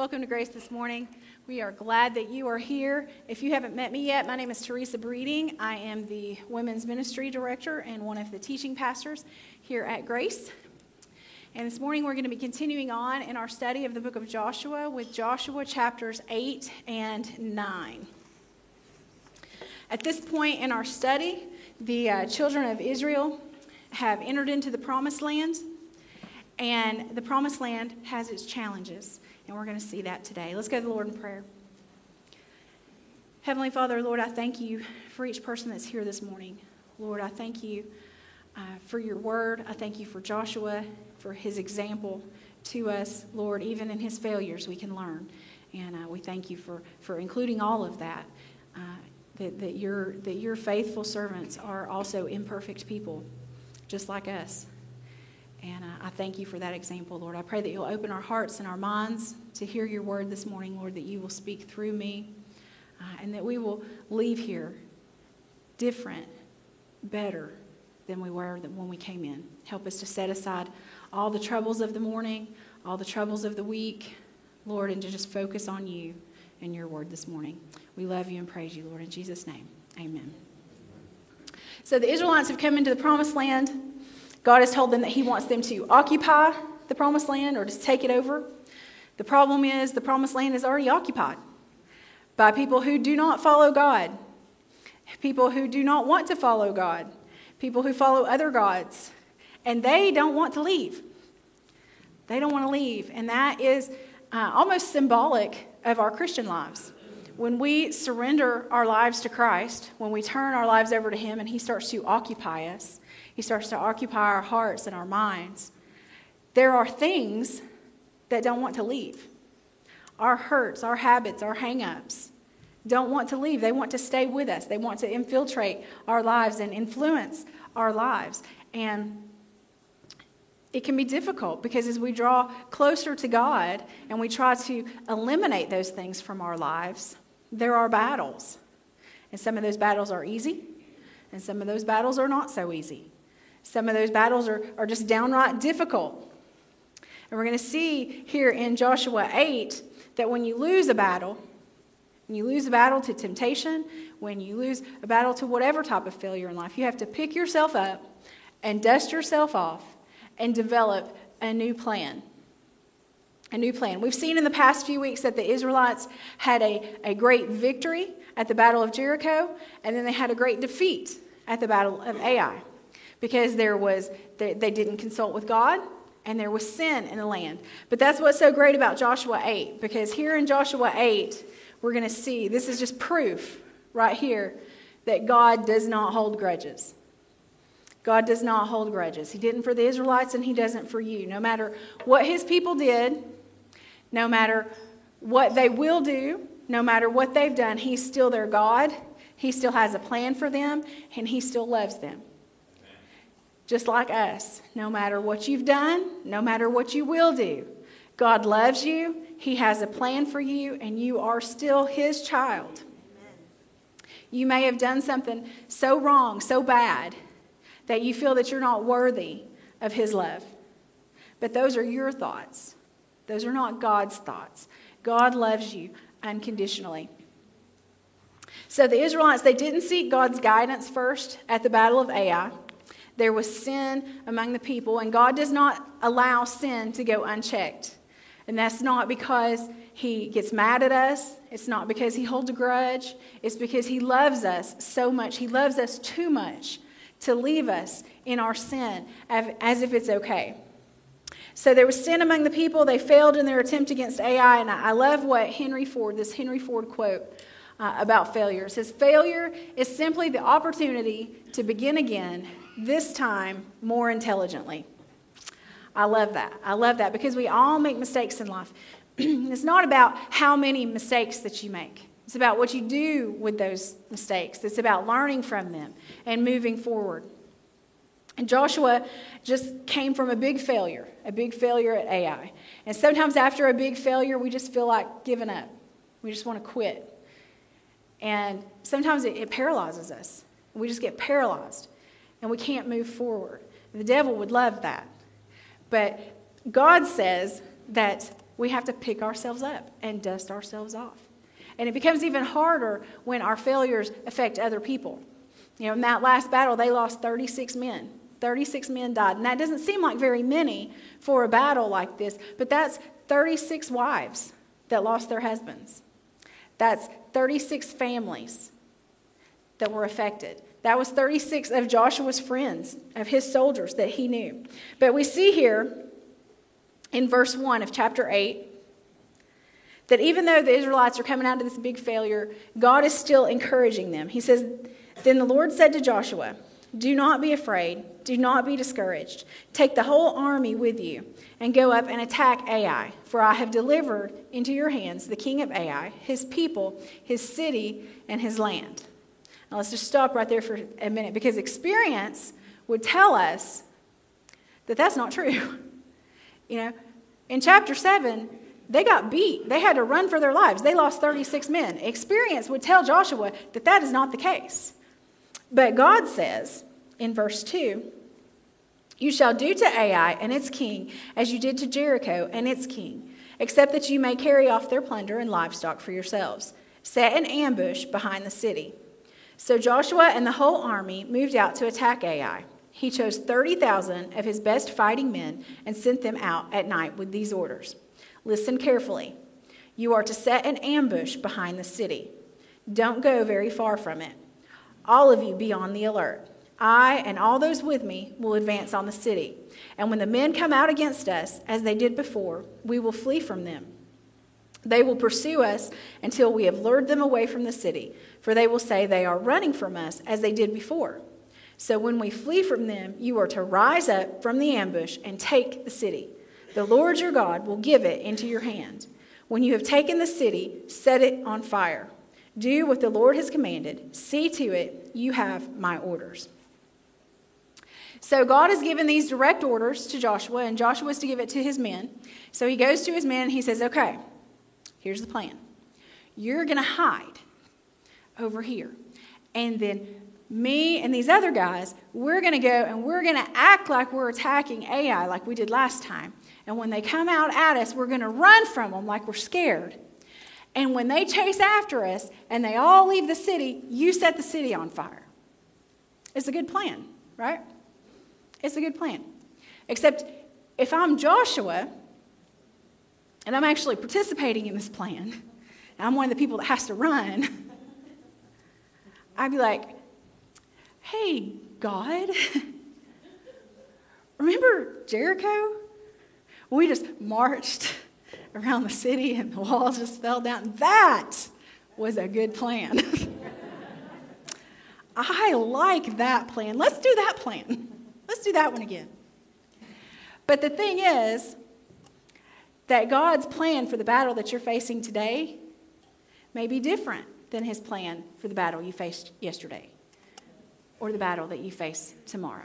Welcome to Grace this morning. We are glad that you are here. If you haven't met me yet, my name is Teresa Breeding. I am the Women's Ministry Director and one of the teaching pastors here at Grace. And this morning we're going to be continuing on in our study of the book of Joshua with Joshua chapters 8 and 9. At this point in our study, the uh, children of Israel have entered into the promised land, and the promised land has its challenges. And we're going to see that today. Let's go to the Lord in prayer. Heavenly Father, Lord, I thank you for each person that's here this morning. Lord, I thank you uh, for your word. I thank you for Joshua, for his example to us. Lord, even in his failures, we can learn. And uh, we thank you for, for including all of that. Uh, that, that, your, that your faithful servants are also imperfect people, just like us. And uh, I thank you for that example, Lord. I pray that you'll open our hearts and our minds to hear your word this morning, Lord, that you will speak through me, uh, and that we will leave here different, better than we were when we came in. Help us to set aside all the troubles of the morning, all the troubles of the week, Lord, and to just focus on you and your word this morning. We love you and praise you, Lord. In Jesus' name, amen. So the Israelites have come into the promised land. God has told them that He wants them to occupy the promised land or to take it over. The problem is the promised land is already occupied by people who do not follow God, people who do not want to follow God, people who follow other gods, and they don't want to leave. They don't want to leave. And that is uh, almost symbolic of our Christian lives. When we surrender our lives to Christ, when we turn our lives over to Him and He starts to occupy us, He starts to occupy our hearts and our minds, there are things that don't want to leave. Our hurts, our habits, our hangups don't want to leave. They want to stay with us. They want to infiltrate our lives and influence our lives. And it can be difficult because as we draw closer to God and we try to eliminate those things from our lives, there are battles. And some of those battles are easy, and some of those battles are not so easy. Some of those battles are, are just downright difficult. And we're going to see here in Joshua 8 that when you lose a battle, when you lose a battle to temptation, when you lose a battle to whatever type of failure in life, you have to pick yourself up and dust yourself off and develop a new plan. A new plan. We've seen in the past few weeks that the Israelites had a, a great victory at the Battle of Jericho, and then they had a great defeat at the Battle of Ai because there was they, they didn't consult with God and there was sin in the land. But that's what's so great about Joshua 8 because here in Joshua 8 we're going to see this is just proof right here that God does not hold grudges. God does not hold grudges. He didn't for the Israelites and He doesn't for you. No matter what His people did, no matter what they will do, no matter what they've done, He's still their God. He still has a plan for them and He still loves them. Just like us, no matter what you've done, no matter what you will do, God loves you. He has a plan for you, and you are still His child. You may have done something so wrong, so bad, that you feel that you're not worthy of His love. But those are your thoughts, those are not God's thoughts. God loves you unconditionally. So the Israelites, they didn't seek God's guidance first at the Battle of Ai. There was sin among the people, and God does not allow sin to go unchecked. And that's not because he gets mad at us. It's not because he holds a grudge. It's because he loves us so much. He loves us too much to leave us in our sin as if it's okay. So there was sin among the people. They failed in their attempt against Ai. And I love what Henry Ford, this Henry Ford quote uh, about failure. Says, Failure is simply the opportunity to begin again, this time more intelligently. I love that. I love that because we all make mistakes in life. it's not about how many mistakes that you make. It's about what you do with those mistakes. It's about learning from them and moving forward. And Joshua just came from a big failure, a big failure at Ai. And sometimes after a big failure, we just feel like giving up. We just want to quit. And sometimes it, it paralyzes us. We just get paralyzed and we can't move forward. The devil would love that. But God says that we have to pick ourselves up and dust ourselves off. And it becomes even harder when our failures affect other people. You know, in that last battle, they lost 36 men. 36 men died. And that doesn't seem like very many for a battle like this, but that's 36 wives that lost their husbands. That's 36 families that were affected. That was 36 of Joshua's friends, of his soldiers that he knew. But we see here in verse 1 of chapter 8 that even though the Israelites are coming out of this big failure, God is still encouraging them. He says, Then the Lord said to Joshua, Do not be afraid, do not be discouraged. Take the whole army with you and go up and attack Ai, for I have delivered into your hands the king of Ai, his people, his city, and his land. Now let's just stop right there for a minute because experience would tell us that that's not true. You know, in chapter 7, they got beat. They had to run for their lives. They lost 36 men. Experience would tell Joshua that that is not the case. But God says in verse 2 You shall do to Ai and its king as you did to Jericho and its king, except that you may carry off their plunder and livestock for yourselves. Set an ambush behind the city. So Joshua and the whole army moved out to attack Ai. He chose 30,000 of his best fighting men and sent them out at night with these orders Listen carefully. You are to set an ambush behind the city. Don't go very far from it. All of you be on the alert. I and all those with me will advance on the city. And when the men come out against us, as they did before, we will flee from them. They will pursue us until we have lured them away from the city, for they will say they are running from us as they did before. So when we flee from them, you are to rise up from the ambush and take the city. The Lord your God will give it into your hand. When you have taken the city, set it on fire. Do what the Lord has commanded. See to it you have my orders. So God has given these direct orders to Joshua, and Joshua is to give it to his men. So he goes to his men and he says, Okay, Here's the plan you're going to hide over here. And then me and these other guys, we're going to go and we're going to act like we're attacking Ai like we did last time. And when they come out at us, we're going to run from them like we're scared. And when they chase after us and they all leave the city, you set the city on fire. It's a good plan, right? It's a good plan. Except if I'm Joshua and I'm actually participating in this plan, and I'm one of the people that has to run, I'd be like, hey, God, remember Jericho? We just marched around the city and the walls just fell down. That was a good plan. I like that plan. Let's do that plan. Let's do that one again. But the thing is, that God's plan for the battle that you're facing today may be different than his plan for the battle you faced yesterday or the battle that you face tomorrow.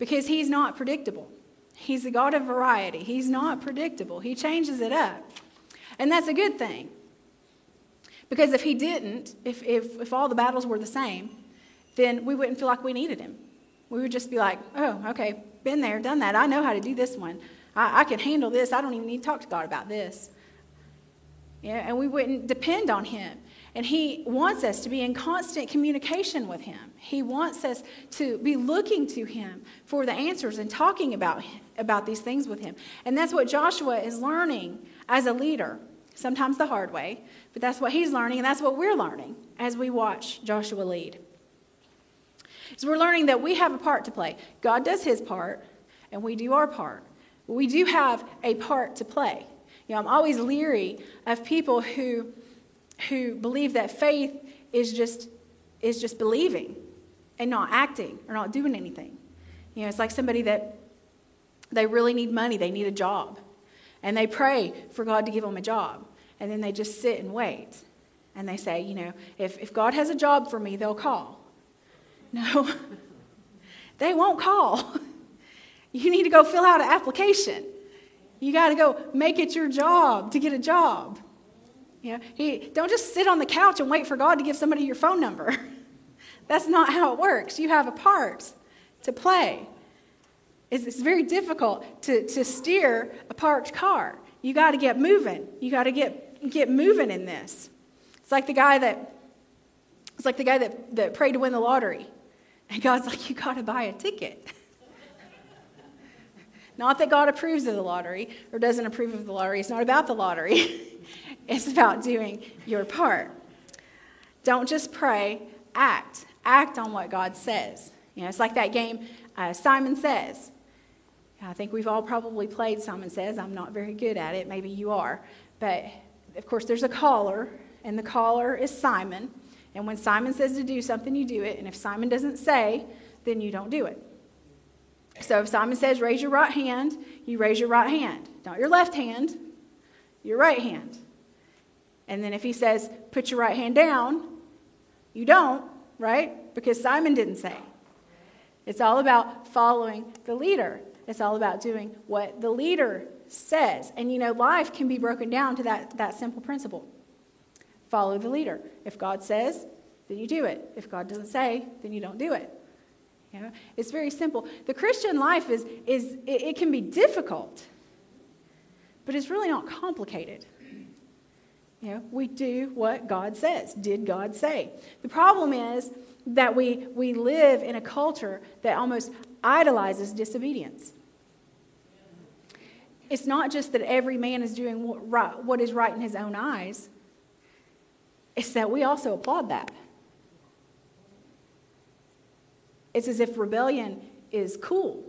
Because he's not predictable. He's the God of variety. He's not predictable. He changes it up. And that's a good thing. Because if he didn't, if, if, if all the battles were the same, then we wouldn't feel like we needed him. We would just be like, oh, okay, been there, done that. I know how to do this one. I, I can handle this. I don't even need to talk to God about this. Yeah, and we wouldn't depend on Him. And He wants us to be in constant communication with Him. He wants us to be looking to Him for the answers and talking about, about these things with Him. And that's what Joshua is learning as a leader, sometimes the hard way, but that's what he's learning, and that's what we're learning as we watch Joshua lead. So we're learning that we have a part to play. God does His part, and we do our part we do have a part to play. You know, I'm always leery of people who, who believe that faith is just, is just believing and not acting or not doing anything. You know, it's like somebody that they really need money, they need a job. And they pray for God to give them a job. And then they just sit and wait. And they say, you know, if, if God has a job for me, they'll call. No, they won't call. You need to go fill out an application. You got to go make it your job to get a job. You know, he, don't just sit on the couch and wait for God to give somebody your phone number. That's not how it works. You have a part to play. It's, it's very difficult to, to steer a parked car. You got to get moving. You got to get, get moving in this. It's like the guy that it's like the guy that, that prayed to win the lottery. And God's like, you got to buy a ticket. not that God approves of the lottery or doesn't approve of the lottery. It's not about the lottery, it's about doing your part. Don't just pray, act. Act on what God says. You know, it's like that game, uh, Simon Says. I think we've all probably played Simon Says. I'm not very good at it. Maybe you are. But of course, there's a caller, and the caller is Simon. And when Simon says to do something, you do it. And if Simon doesn't say, then you don't do it. So if Simon says, raise your right hand, you raise your right hand. Not your left hand, your right hand. And then if he says, put your right hand down, you don't, right? Because Simon didn't say. It's all about following the leader. It's all about doing what the leader says. And you know, life can be broken down to that, that simple principle follow the leader. If God says, then you do it. If God doesn't say, then you don't do it. You know, it's very simple. The Christian life is, is it, it can be difficult, but it's really not complicated. You know, we do what God says. Did God say? The problem is that we, we live in a culture that almost idolizes disobedience. It's not just that every man is doing what, right, what is right in his own eyes, it's that we also applaud that. It's as if rebellion is cool.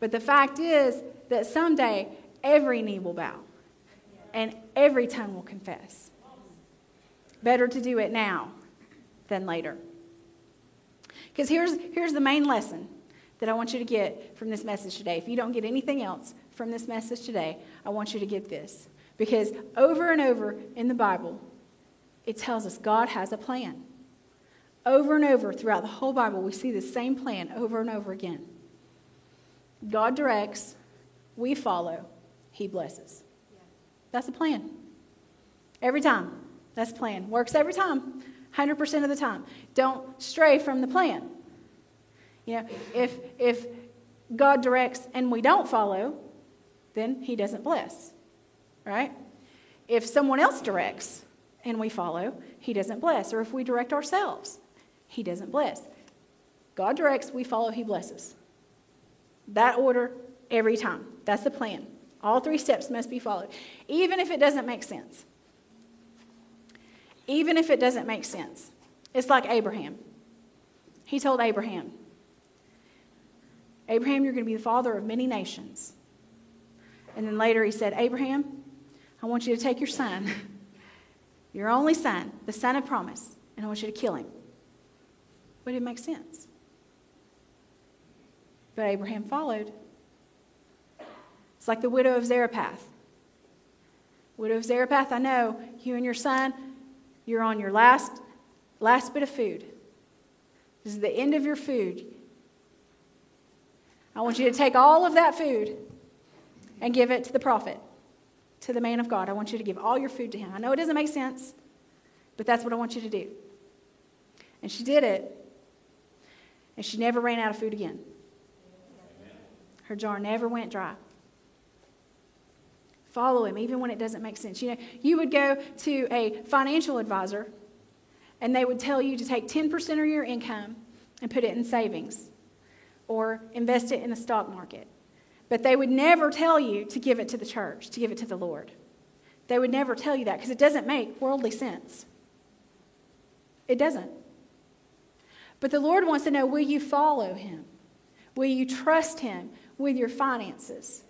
But the fact is that someday every knee will bow and every tongue will confess. Better to do it now than later. Because here's, here's the main lesson that I want you to get from this message today. If you don't get anything else from this message today, I want you to get this. Because over and over in the Bible, it tells us God has a plan. Over and over throughout the whole Bible, we see the same plan over and over again. God directs, we follow, He blesses. That's the plan. Every time. That's the plan. Works every time, 100% of the time. Don't stray from the plan. You know, if, if God directs and we don't follow, then He doesn't bless right? If someone else directs and we follow, he doesn't bless. Or if we direct ourselves, he doesn't bless. God directs, we follow, he blesses. That order every time. That's the plan. All three steps must be followed, even if it doesn't make sense. Even if it doesn't make sense. It's like Abraham. He told Abraham, Abraham, you're going to be the father of many nations. And then later he said, Abraham, I want you to take your son, your only son, the son of promise, and I want you to kill him. But it makes sense. But Abraham followed. It's like the widow of Zarephath. Widow of Zarephath, I know you and your son, you're on your last, last bit of food. This is the end of your food. I want you to take all of that food and give it to the prophet to the man of God. I want you to give all your food to him. I know it doesn't make sense, but that's what I want you to do. And she did it, and she never ran out of food again. Her jar never went dry. Follow him, even when it doesn't make sense. You know, you would go to a financial advisor, and they would tell you to take 10% of your income and put it in savings or invest it in the stock market. But they would never tell you to give it to the church, to give it to the Lord. They would never tell you that because it doesn't make worldly sense. It doesn't. But the Lord wants to know will you follow Him? Will you trust Him with your finances?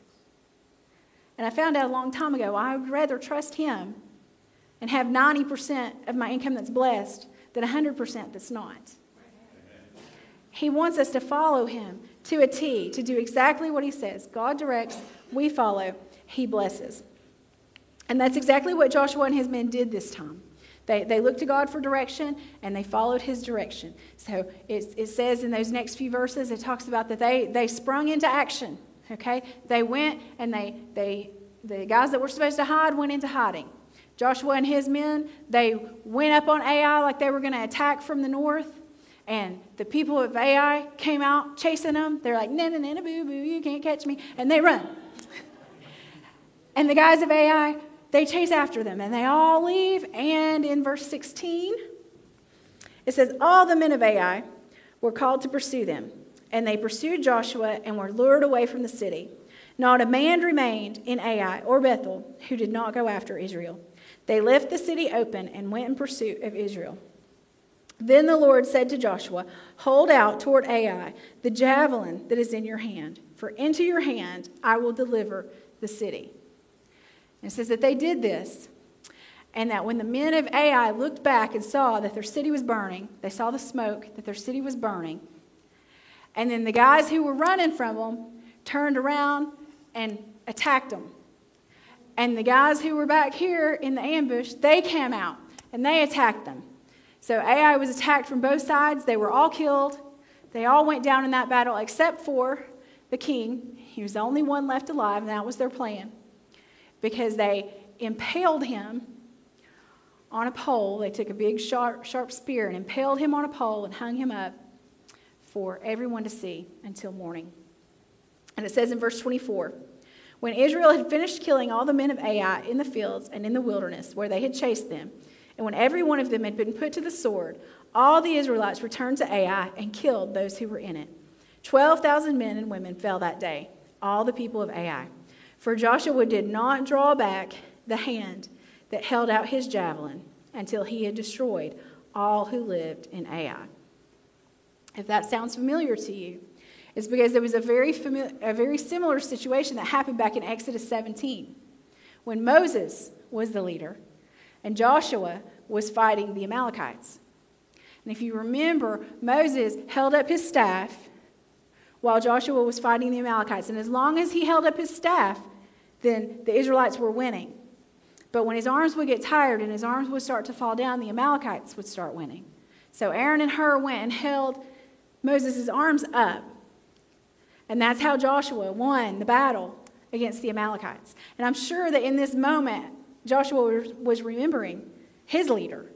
And I found out a long time ago I would rather trust Him and have 90% of my income that's blessed than 100% that's not. He wants us to follow Him to a T, to do exactly what he says. God directs, we follow, he blesses. And that's exactly what Joshua and his men did this time. They, they looked to God for direction and they followed his direction. So it, it says in those next few verses, it talks about that they, they sprung into action. Okay? They went and they, they, the guys that were supposed to hide went into hiding. Joshua and his men, they went up on Ai like they were going to attack from the north. And the people of Ai came out chasing them. They're like, no, no, no, boo, boo, you can't catch me. And they run. And the guys of Ai, they chase after them and they all leave. And in verse 16, it says, All the men of Ai were called to pursue them. And they pursued Joshua and were lured away from the city. Not a man remained in Ai or Bethel who did not go after Israel. They left the city open and went in pursuit of Israel. Then the Lord said to Joshua, Hold out toward Ai the javelin that is in your hand, for into your hand I will deliver the city. And it says that they did this, and that when the men of Ai looked back and saw that their city was burning, they saw the smoke, that their city was burning. And then the guys who were running from them turned around and attacked them. And the guys who were back here in the ambush, they came out and they attacked them. So Ai was attacked from both sides. They were all killed. They all went down in that battle except for the king. He was the only one left alive, and that was their plan. Because they impaled him on a pole. They took a big sharp, sharp spear and impaled him on a pole and hung him up for everyone to see until morning. And it says in verse 24 When Israel had finished killing all the men of Ai in the fields and in the wilderness where they had chased them, and when every one of them had been put to the sword, all the Israelites returned to Ai and killed those who were in it. 12,000 men and women fell that day, all the people of Ai. For Joshua did not draw back the hand that held out his javelin until he had destroyed all who lived in Ai. If that sounds familiar to you, it's because there was a very, a very similar situation that happened back in Exodus 17 when Moses was the leader and Joshua was fighting the Amalekites. And if you remember, Moses held up his staff while Joshua was fighting the Amalekites. And as long as he held up his staff, then the Israelites were winning. But when his arms would get tired and his arms would start to fall down, the Amalekites would start winning. So Aaron and Hur went and held Moses' arms up. And that's how Joshua won the battle against the Amalekites. And I'm sure that in this moment, Joshua was remembering his leader,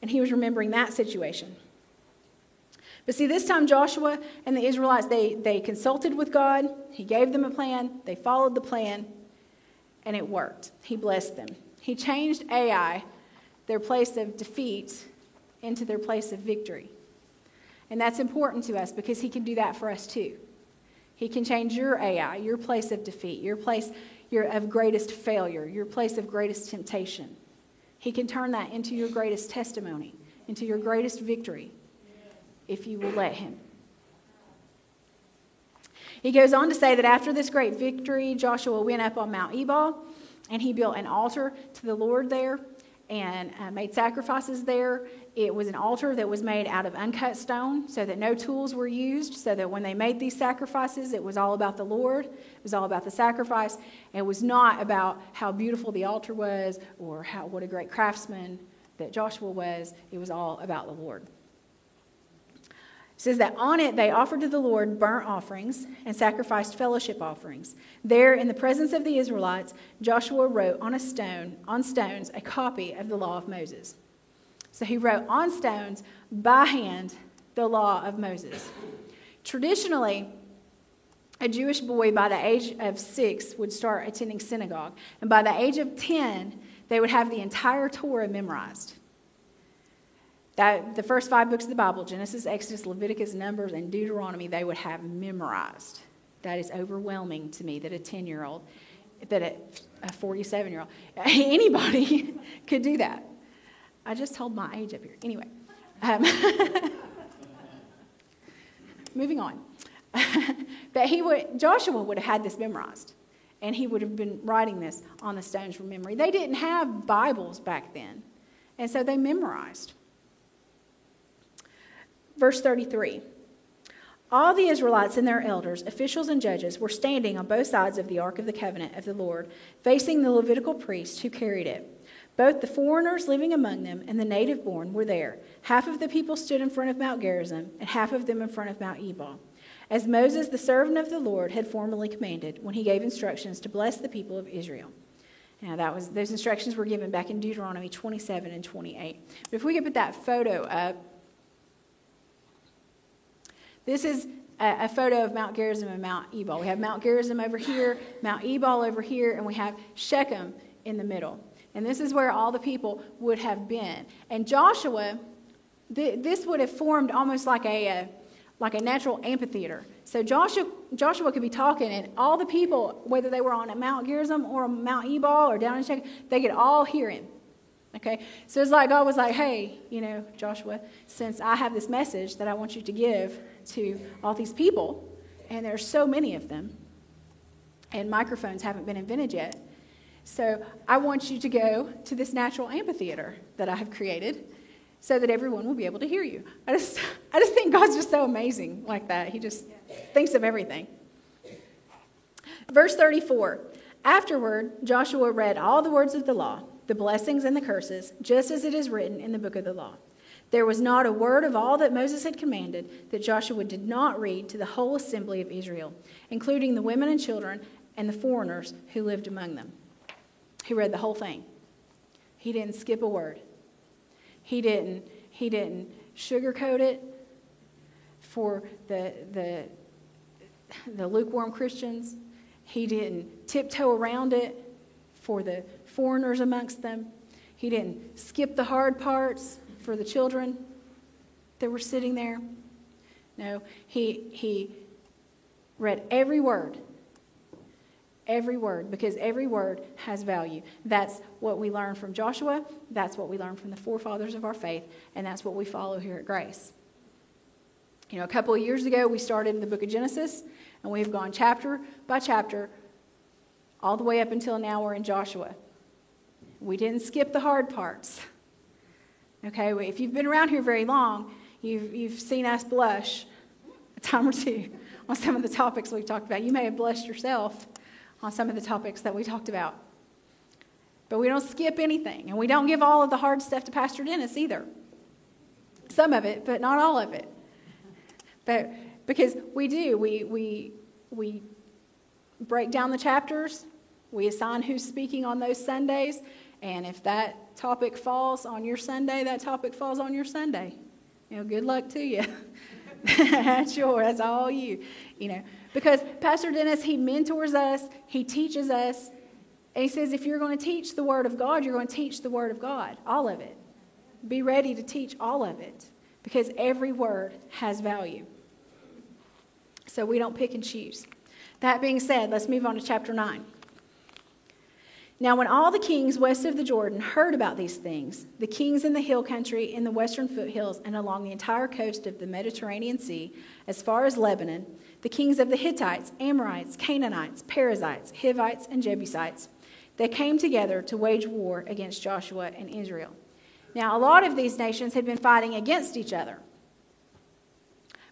and he was remembering that situation. But see, this time Joshua and the Israelites, they, they consulted with God. He gave them a plan. They followed the plan, and it worked. He blessed them. He changed Ai, their place of defeat, into their place of victory. And that's important to us because he can do that for us too. He can change your Ai, your place of defeat, your place your, of greatest failure, your place of greatest temptation. He can turn that into your greatest testimony, into your greatest victory, if you will let Him. He goes on to say that after this great victory, Joshua went up on Mount Ebal and he built an altar to the Lord there and uh, made sacrifices there. It was an altar that was made out of uncut stone so that no tools were used, so that when they made these sacrifices, it was all about the Lord. It was all about the sacrifice. It was not about how beautiful the altar was or how, what a great craftsman that Joshua was. It was all about the Lord. It says that on it they offered to the Lord burnt offerings and sacrificed fellowship offerings. There, in the presence of the Israelites, Joshua wrote on a stone, on stones, a copy of the law of Moses. So he wrote on stones by hand the law of Moses. Traditionally, a Jewish boy by the age of six would start attending synagogue, and by the age of 10, they would have the entire Torah memorized. That, the first five books of the Bible Genesis, Exodus, Leviticus, Numbers, and Deuteronomy they would have memorized. That is overwhelming to me that a 10 year old, that a 47 year old, anybody could do that. I just told my age up here. Anyway, um, moving on. but he would, Joshua would have had this memorized, and he would have been writing this on the stones from memory. They didn't have Bibles back then, and so they memorized. Verse 33 All the Israelites and their elders, officials, and judges were standing on both sides of the Ark of the Covenant of the Lord, facing the Levitical priests who carried it. Both the foreigners living among them and the native born were there. Half of the people stood in front of Mount Gerizim, and half of them in front of Mount Ebal, as Moses, the servant of the Lord, had formerly commanded when he gave instructions to bless the people of Israel. Now, that was, those instructions were given back in Deuteronomy 27 and 28. But if we could put that photo up, this is a, a photo of Mount Gerizim and Mount Ebal. We have Mount Gerizim over here, Mount Ebal over here, and we have Shechem in the middle. And this is where all the people would have been. And Joshua, th- this would have formed almost like a, a, like a natural amphitheater. So Joshua, Joshua could be talking, and all the people, whether they were on Mount Gerizim or Mount Ebal or down in Shechem, they could all hear him. Okay? So it's like God was like, hey, you know, Joshua, since I have this message that I want you to give to all these people, and there are so many of them, and microphones haven't been invented yet. So I want you to go to this natural amphitheater that I have created so that everyone will be able to hear you. I just, I just think God's just so amazing like that. He just thinks of everything. Verse 34 Afterward, Joshua read all the words of the law the blessings and the curses, just as it is written in the book of the law. There was not a word of all that Moses had commanded that Joshua did not read to the whole assembly of Israel, including the women and children and the foreigners who lived among them. He read the whole thing. He didn't skip a word. He didn't, he didn't sugarcoat it for the, the, the lukewarm Christians. He didn't tiptoe around it for the foreigners amongst them. He didn't skip the hard parts for the children that were sitting there. No, he, he read every word. Every word, because every word has value. That's what we learn from Joshua. That's what we learn from the forefathers of our faith. And that's what we follow here at Grace. You know, a couple of years ago, we started in the book of Genesis, and we've gone chapter by chapter all the way up until now we're in Joshua. We didn't skip the hard parts. Okay, if you've been around here very long, you've, you've seen us blush a time or two on some of the topics we've talked about. You may have blushed yourself on some of the topics that we talked about. But we don't skip anything, and we don't give all of the hard stuff to Pastor Dennis either. Some of it, but not all of it. But because we do, we, we, we break down the chapters, we assign who's speaking on those Sundays, and if that topic falls on your Sunday, that topic falls on your Sunday. You know, good luck to you. that's yours. That's all you. You know, because Pastor Dennis, he mentors us, he teaches us, and he says if you're going to teach the Word of God, you're going to teach the Word of God, all of it. Be ready to teach all of it, because every word has value. So we don't pick and choose. That being said, let's move on to chapter 9. Now, when all the kings west of the Jordan heard about these things, the kings in the hill country, in the western foothills, and along the entire coast of the Mediterranean Sea, as far as Lebanon, the kings of the Hittites, Amorites, Canaanites, Perizzites, Hivites, and Jebusites, they came together to wage war against Joshua and Israel. Now, a lot of these nations had been fighting against each other.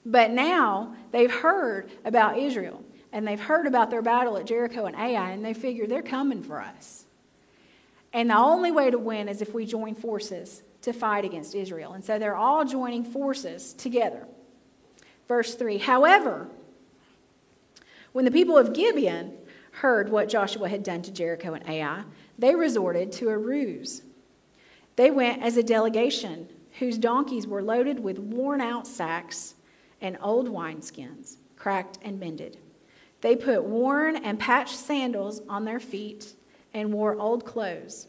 But now they've heard about Israel and they've heard about their battle at Jericho and Ai, and they figure they're coming for us. And the only way to win is if we join forces to fight against Israel. And so they're all joining forces together. Verse 3 However, when the people of Gibeon heard what Joshua had done to Jericho and Ai, they resorted to a ruse. They went as a delegation whose donkeys were loaded with worn out sacks and old wineskins, cracked and mended. They put worn and patched sandals on their feet and wore old clothes.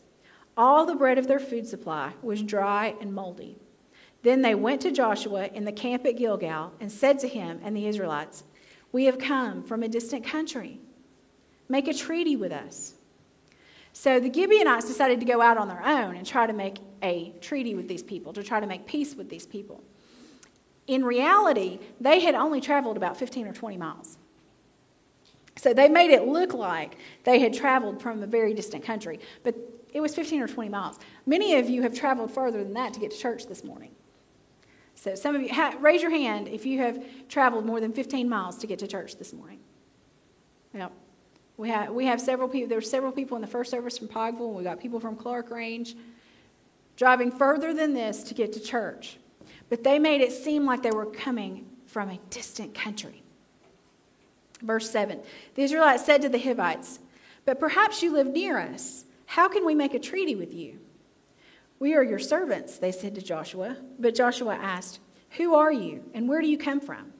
All the bread of their food supply was dry and moldy. Then they went to Joshua in the camp at Gilgal and said to him and the Israelites, We have come from a distant country. Make a treaty with us. So the Gibeonites decided to go out on their own and try to make a treaty with these people, to try to make peace with these people. In reality, they had only traveled about 15 or 20 miles. So they made it look like they had traveled from a very distant country, but it was 15 or 20 miles. Many of you have traveled further than that to get to church this morning. So some of you, ha- raise your hand if you have traveled more than 15 miles to get to church this morning. Yep. We have, we have several people, there were several people in the first service from Pikeville, and we got people from Clarkrange driving further than this to get to church. But they made it seem like they were coming from a distant country. Verse 7 The Israelites said to the Hivites, But perhaps you live near us. How can we make a treaty with you? We are your servants, they said to Joshua. But Joshua asked, Who are you, and where do you come from?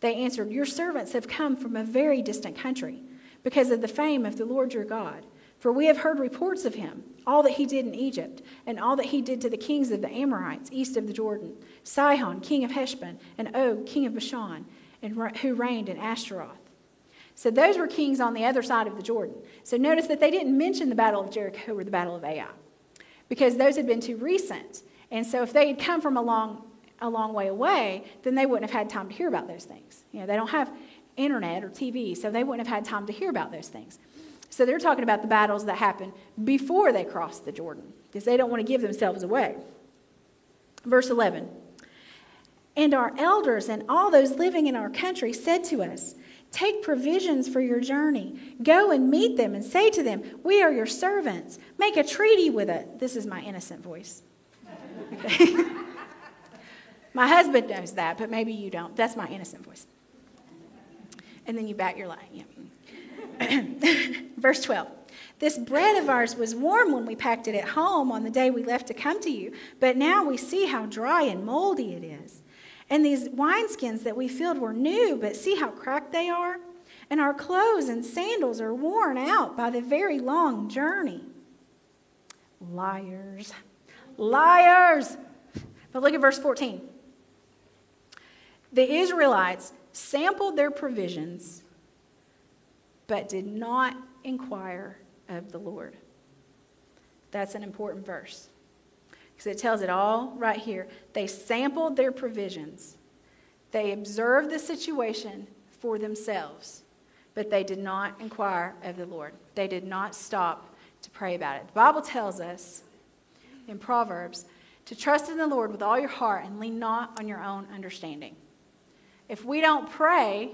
They answered, Your servants have come from a very distant country because of the fame of the Lord your God. For we have heard reports of him, all that he did in Egypt, and all that he did to the kings of the Amorites east of the Jordan Sihon, king of Heshbon, and Og, king of Bashan, and who reigned in Ashtaroth. So those were kings on the other side of the Jordan. So notice that they didn't mention the Battle of Jericho or the Battle of Ai because those had been too recent. And so if they had come from a long, a long way away, then they wouldn't have had time to hear about those things. You know, they don't have internet or TV, so they wouldn't have had time to hear about those things. So they're talking about the battles that happened before they crossed the Jordan because they don't want to give themselves away. Verse 11 And our elders and all those living in our country said to us, Take provisions for your journey. Go and meet them and say to them, We are your servants. Make a treaty with it. This is my innocent voice. my husband knows that, but maybe you don't. That's my innocent voice. And then you back your line. Yeah. Verse 12. This bread of ours was warm when we packed it at home on the day we left to come to you, but now we see how dry and moldy it is. And these wineskins that we filled were new, but see how cracked they are? And our clothes and sandals are worn out by the very long journey. Liars. Liars. But look at verse 14. The Israelites sampled their provisions but did not inquire of the Lord. That's an important verse because it tells it all right here. They sampled their provisions, they observed the situation for themselves, but they did not inquire of the Lord. They did not stop to pray about it. The Bible tells us in Proverbs to trust in the Lord with all your heart and lean not on your own understanding. If we don't pray,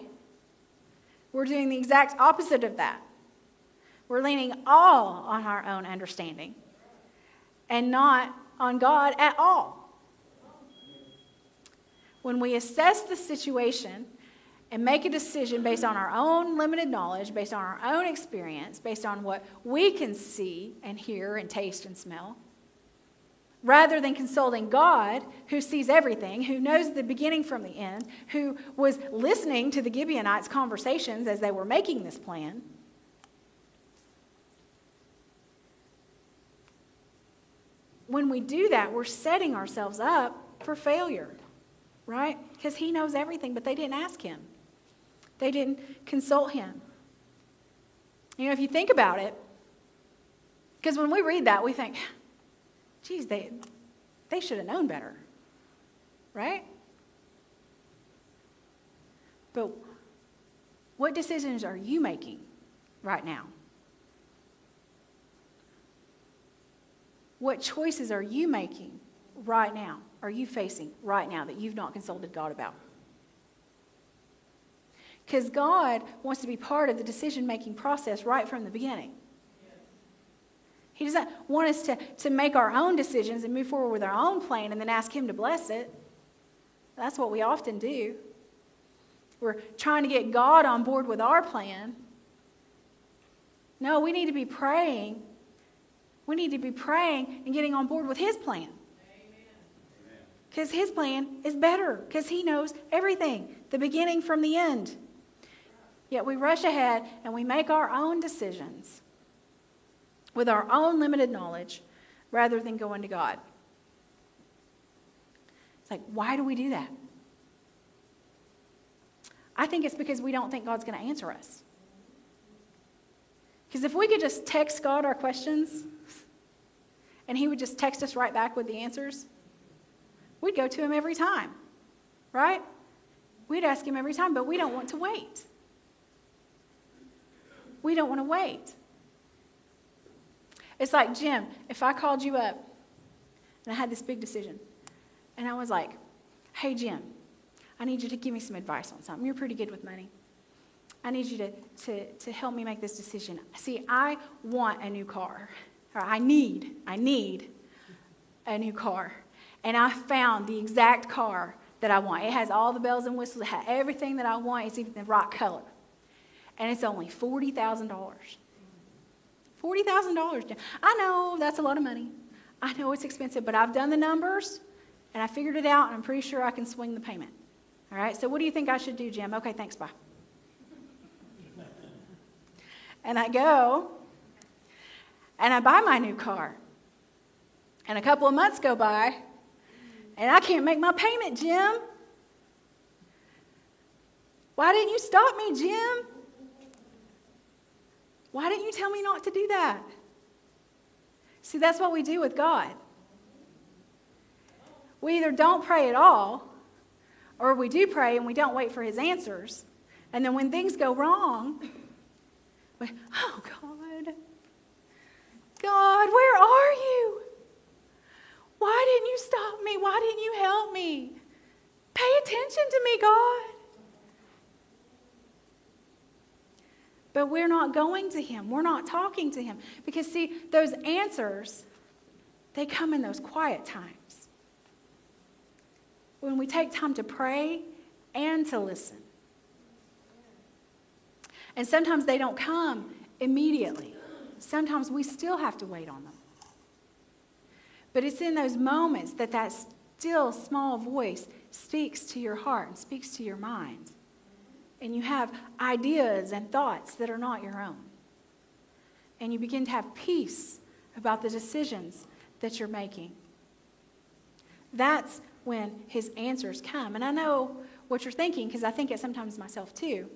we're doing the exact opposite of that. We're leaning all on our own understanding and not on God at all. When we assess the situation and make a decision based on our own limited knowledge, based on our own experience, based on what we can see and hear and taste and smell, rather than consulting God, who sees everything, who knows the beginning from the end, who was listening to the Gibeonites' conversations as they were making this plan. When we do that, we're setting ourselves up for failure, right? Because He knows everything, but they didn't ask Him, they didn't consult Him. You know, if you think about it, because when we read that, we think, geez, they, they should have known better, right? But what decisions are you making right now? What choices are you making right now? Are you facing right now that you've not consulted God about? Because God wants to be part of the decision making process right from the beginning. He doesn't want us to, to make our own decisions and move forward with our own plan and then ask Him to bless it. That's what we often do. We're trying to get God on board with our plan. No, we need to be praying. We need to be praying and getting on board with His plan. Because His plan is better, because He knows everything, the beginning from the end. Yet we rush ahead and we make our own decisions with our own limited knowledge rather than going to God. It's like, why do we do that? I think it's because we don't think God's going to answer us. Because if we could just text God our questions and He would just text us right back with the answers, we'd go to Him every time, right? We'd ask Him every time, but we don't want to wait. We don't want to wait. It's like, Jim, if I called you up and I had this big decision, and I was like, hey, Jim, I need you to give me some advice on something. You're pretty good with money. I need you to, to, to help me make this decision. See, I want a new car. Or I need, I need a new car. And I found the exact car that I want. It has all the bells and whistles, it has everything that I want. It's even the right color. And it's only $40,000. $40,000. I know that's a lot of money. I know it's expensive, but I've done the numbers and I figured it out and I'm pretty sure I can swing the payment. All right, so what do you think I should do, Jim? Okay, thanks, bye. and I go and I buy my new car. And a couple of months go by, and I can't make my payment, Jim. Why didn't you stop me, Jim? Why didn't you tell me not to do that? See, that's what we do with God. We either don't pray at all, or we do pray and we don't wait for his answers. And then when things go wrong, we, oh, God, God, where are you? Why didn't you stop me? Why didn't you help me? Pay attention to me, God. But we're not going to Him. We're not talking to Him. Because, see, those answers, they come in those quiet times. When we take time to pray and to listen. And sometimes they don't come immediately. Sometimes we still have to wait on them. But it's in those moments that that still small voice speaks to your heart and speaks to your mind. And you have ideas and thoughts that are not your own. And you begin to have peace about the decisions that you're making. That's when his answers come. And I know what you're thinking because I think it sometimes myself too.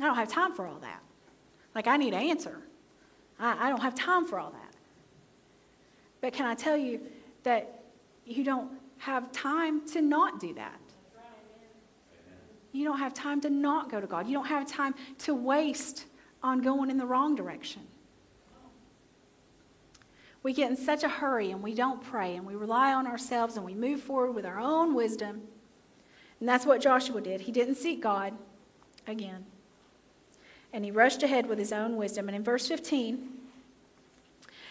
I don't have time for all that. Like, I need an answer. I, I don't have time for all that. But can I tell you that you don't have time to not do that? You don't have time to not go to God. You don't have time to waste on going in the wrong direction. We get in such a hurry and we don't pray and we rely on ourselves and we move forward with our own wisdom. And that's what Joshua did. He didn't seek God again. And he rushed ahead with his own wisdom. And in verse 15,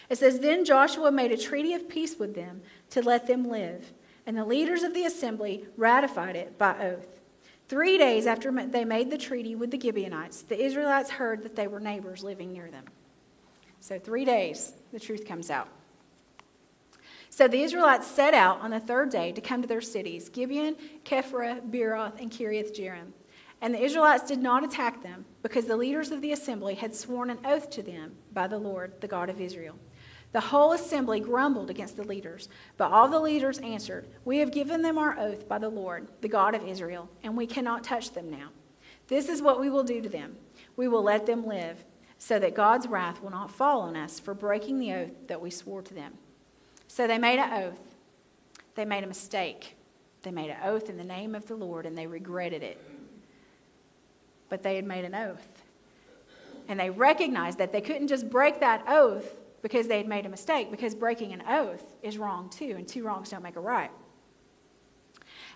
it says, Then Joshua made a treaty of peace with them to let them live, and the leaders of the assembly ratified it by oath. Three days after they made the treaty with the Gibeonites, the Israelites heard that they were neighbors living near them. So, three days, the truth comes out. So the Israelites set out on the third day to come to their cities Gibeon, Kephirah, Beeroth, and Kiriath Jearim. And the Israelites did not attack them because the leaders of the assembly had sworn an oath to them by the Lord, the God of Israel. The whole assembly grumbled against the leaders, but all the leaders answered, We have given them our oath by the Lord, the God of Israel, and we cannot touch them now. This is what we will do to them we will let them live, so that God's wrath will not fall on us for breaking the oath that we swore to them. So they made an oath. They made a mistake. They made an oath in the name of the Lord, and they regretted it. But they had made an oath. And they recognized that they couldn't just break that oath because they had made a mistake, because breaking an oath is wrong too, and two wrongs don't make a right.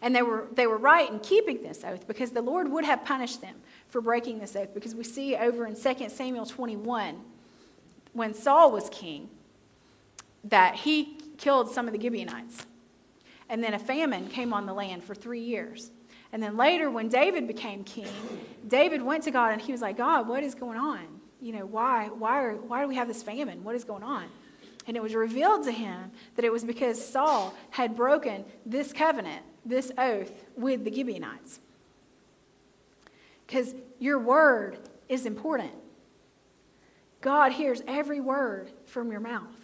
And they were, they were right in keeping this oath because the Lord would have punished them for breaking this oath. Because we see over in 2 Samuel 21, when Saul was king, that he killed some of the Gibeonites. And then a famine came on the land for three years. And then later, when David became king, David went to God and he was like, God, what is going on? you know, why, why, are, why do we have this famine? What is going on? And it was revealed to him that it was because Saul had broken this covenant, this oath with the Gibeonites. Because your word is important. God hears every word from your mouth.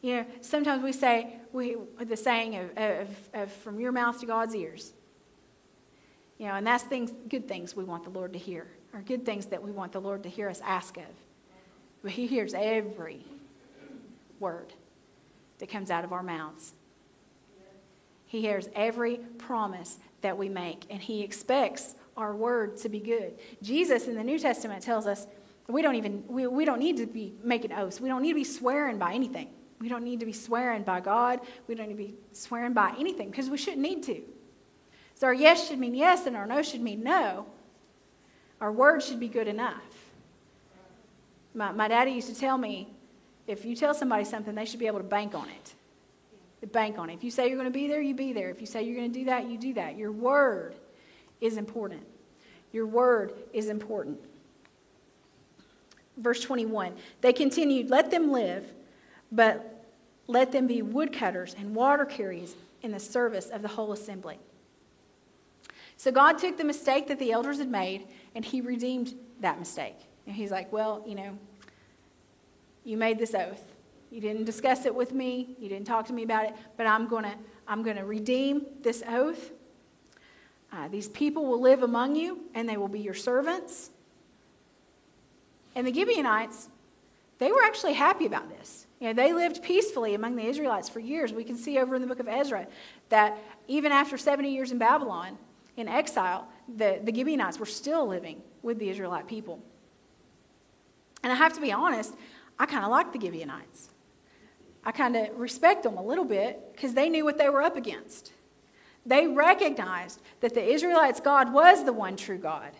You know, sometimes we say we, the saying of, of, of from your mouth to God's ears. You know, and that's things, good things we want the Lord to hear are good things that we want the Lord to hear us ask of. But He hears every word that comes out of our mouths. He hears every promise that we make, and He expects our word to be good. Jesus in the New Testament tells us we don't even we, we don't need to be making oaths. We don't need to be swearing by anything. We don't need to be swearing by God. We don't need to be swearing by anything because we shouldn't need to. So our yes should mean yes and our no should mean no. Our word should be good enough. My, my daddy used to tell me if you tell somebody something, they should be able to bank on it. Bank on it. If you say you're going to be there, you be there. If you say you're going to do that, you do that. Your word is important. Your word is important. Verse 21 They continued, Let them live, but let them be woodcutters and water carriers in the service of the whole assembly. So God took the mistake that the elders had made and he redeemed that mistake. And he's like, Well, you know, you made this oath. You didn't discuss it with me, you didn't talk to me about it, but I'm going to I'm going to redeem this oath. Uh, these people will live among you, and they will be your servants. And the Gibeonites, they were actually happy about this. You know, they lived peacefully among the Israelites for years. We can see over in the book of Ezra that even after 70 years in Babylon, in exile, the, the Gibeonites were still living with the Israelite people. And I have to be honest, I kind of like the Gibeonites. I kind of respect them a little bit because they knew what they were up against. They recognized that the Israelites' God was the one true God.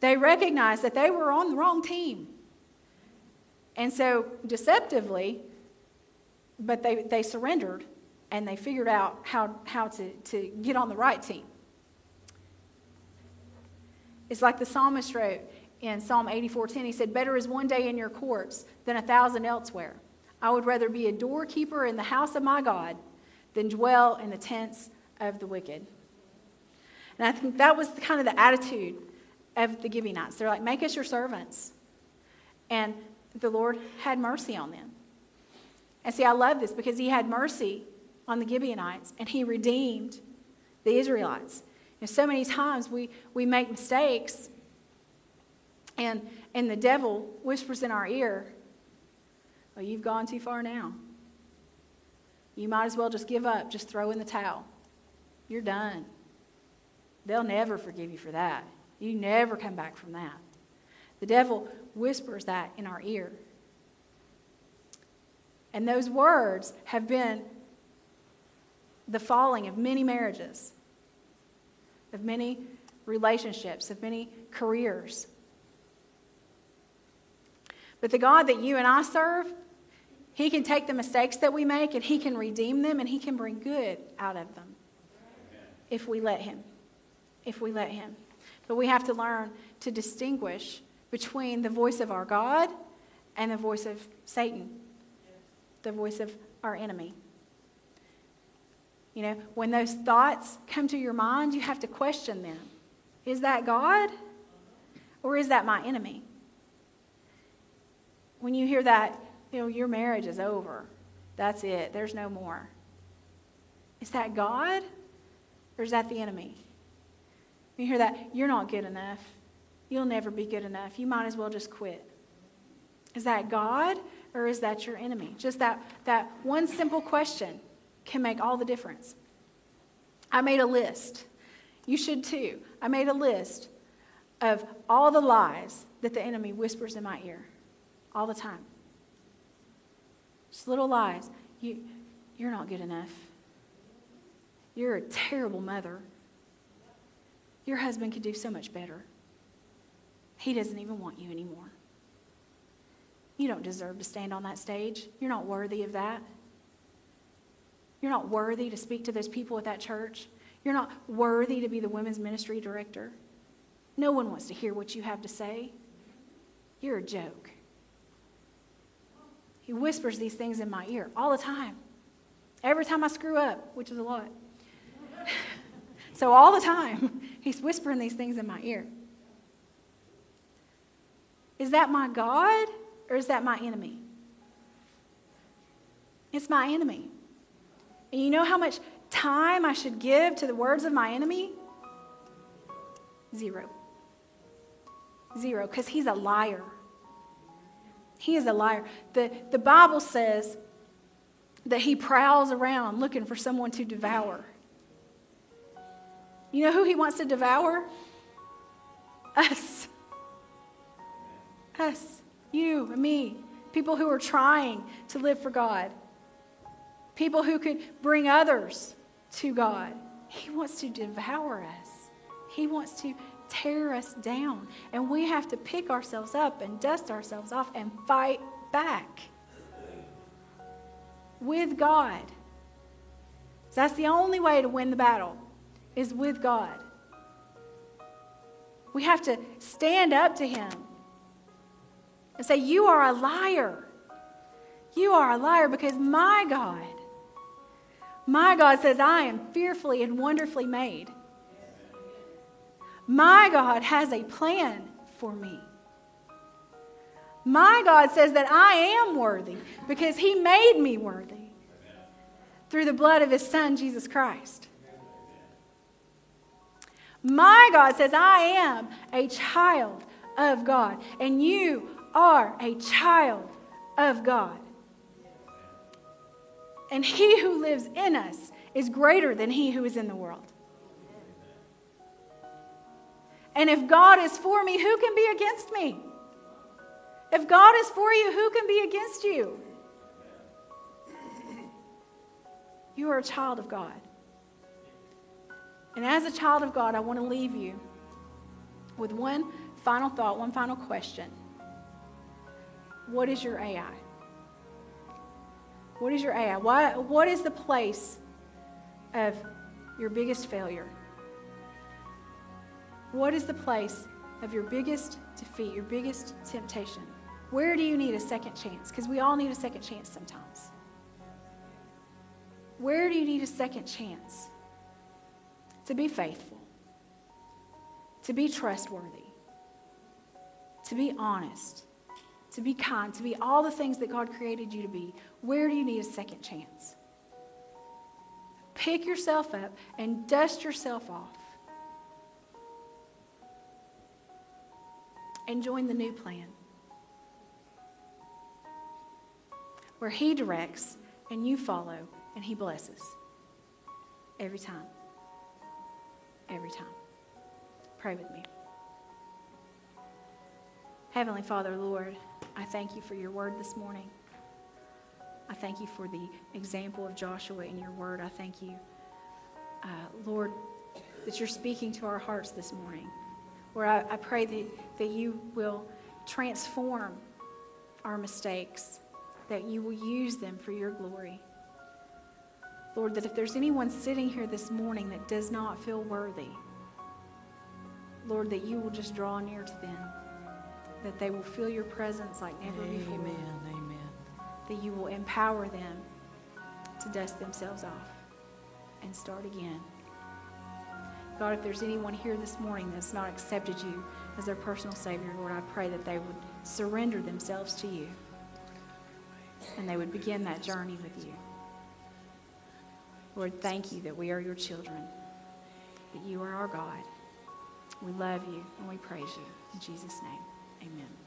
They recognized that they were on the wrong team. And so, deceptively, but they, they surrendered and they figured out how, how to, to get on the right team. It's like the psalmist wrote in Psalm 84:10. He said, Better is one day in your courts than a thousand elsewhere. I would rather be a doorkeeper in the house of my God than dwell in the tents of the wicked. And I think that was kind of the attitude of the Gibeonites. They're like, Make us your servants. And the Lord had mercy on them. And see, I love this because he had mercy on the Gibeonites and he redeemed the Israelites. Know, so many times we, we make mistakes and, and the devil whispers in our ear, Well, you've gone too far now. You might as well just give up, just throw in the towel. You're done. They'll never forgive you for that. You never come back from that. The devil whispers that in our ear. And those words have been the falling of many marriages, of many relationships, of many careers. But the God that you and I serve, He can take the mistakes that we make and He can redeem them and He can bring good out of them if we let Him. If we let Him. But we have to learn to distinguish between the voice of our God and the voice of Satan, the voice of our enemy. You know, when those thoughts come to your mind, you have to question them. Is that God or is that my enemy? When you hear that, you know, your marriage is over. That's it. There's no more. Is that God or is that the enemy? You hear that, you're not good enough. You'll never be good enough. You might as well just quit. Is that God or is that your enemy? Just that, that one simple question can make all the difference. I made a list. You should too. I made a list of all the lies that the enemy whispers in my ear all the time. Just little lies. You, you're not good enough. You're a terrible mother. Your husband could do so much better. He doesn't even want you anymore. You don't deserve to stand on that stage. You're not worthy of that. You're not worthy to speak to those people at that church. You're not worthy to be the women's ministry director. No one wants to hear what you have to say. You're a joke. He whispers these things in my ear all the time. Every time I screw up, which is a lot. so, all the time, he's whispering these things in my ear. Is that my God or is that my enemy? It's my enemy. And you know how much time I should give to the words of my enemy? Zero. Zero, because he's a liar. He is a liar. The, the Bible says that he prowls around looking for someone to devour. You know who he wants to devour? Us. Us, you and me, people who are trying to live for God, people who could bring others to God. He wants to devour us, He wants to tear us down. And we have to pick ourselves up and dust ourselves off and fight back with God. So that's the only way to win the battle is with God. We have to stand up to Him and say, You are a liar. You are a liar because my God, my God says, I am fearfully and wonderfully made. My God has a plan for me. My God says that I am worthy because He made me worthy through the blood of His Son, Jesus Christ. My God says, I am a child of God, and you are a child of God. And He who lives in us is greater than He who is in the world. And if God is for me, who can be against me? If God is for you, who can be against you? You are a child of God. And as a child of God, I want to leave you with one final thought, one final question. What is your Ai? What is your Ai? Why, what is the place of your biggest failure? What is the place of your biggest defeat, your biggest temptation? Where do you need a second chance? Because we all need a second chance sometimes. Where do you need a second chance? To be faithful, to be trustworthy, to be honest, to be kind, to be all the things that God created you to be. Where do you need a second chance? Pick yourself up and dust yourself off. And join the new plan. Where He directs and you follow and He blesses. Every time. Every time. Pray with me. Heavenly Father, Lord, I thank you for your word this morning. I thank you for the example of Joshua in your word. I thank you, uh, Lord, that you're speaking to our hearts this morning. Where I, I pray that, that you will transform our mistakes, that you will use them for your glory. Lord, that if there's anyone sitting here this morning that does not feel worthy, Lord, that you will just draw near to them, that they will feel your presence like never before. amen, before. Amen. That you will empower them to dust themselves off and start again. God, if there's anyone here this morning that's not accepted you as their personal Savior, Lord, I pray that they would surrender themselves to you and they would begin that journey with you. Lord, thank you that we are your children, that you are our God. We love you and we praise you. In Jesus' name, amen.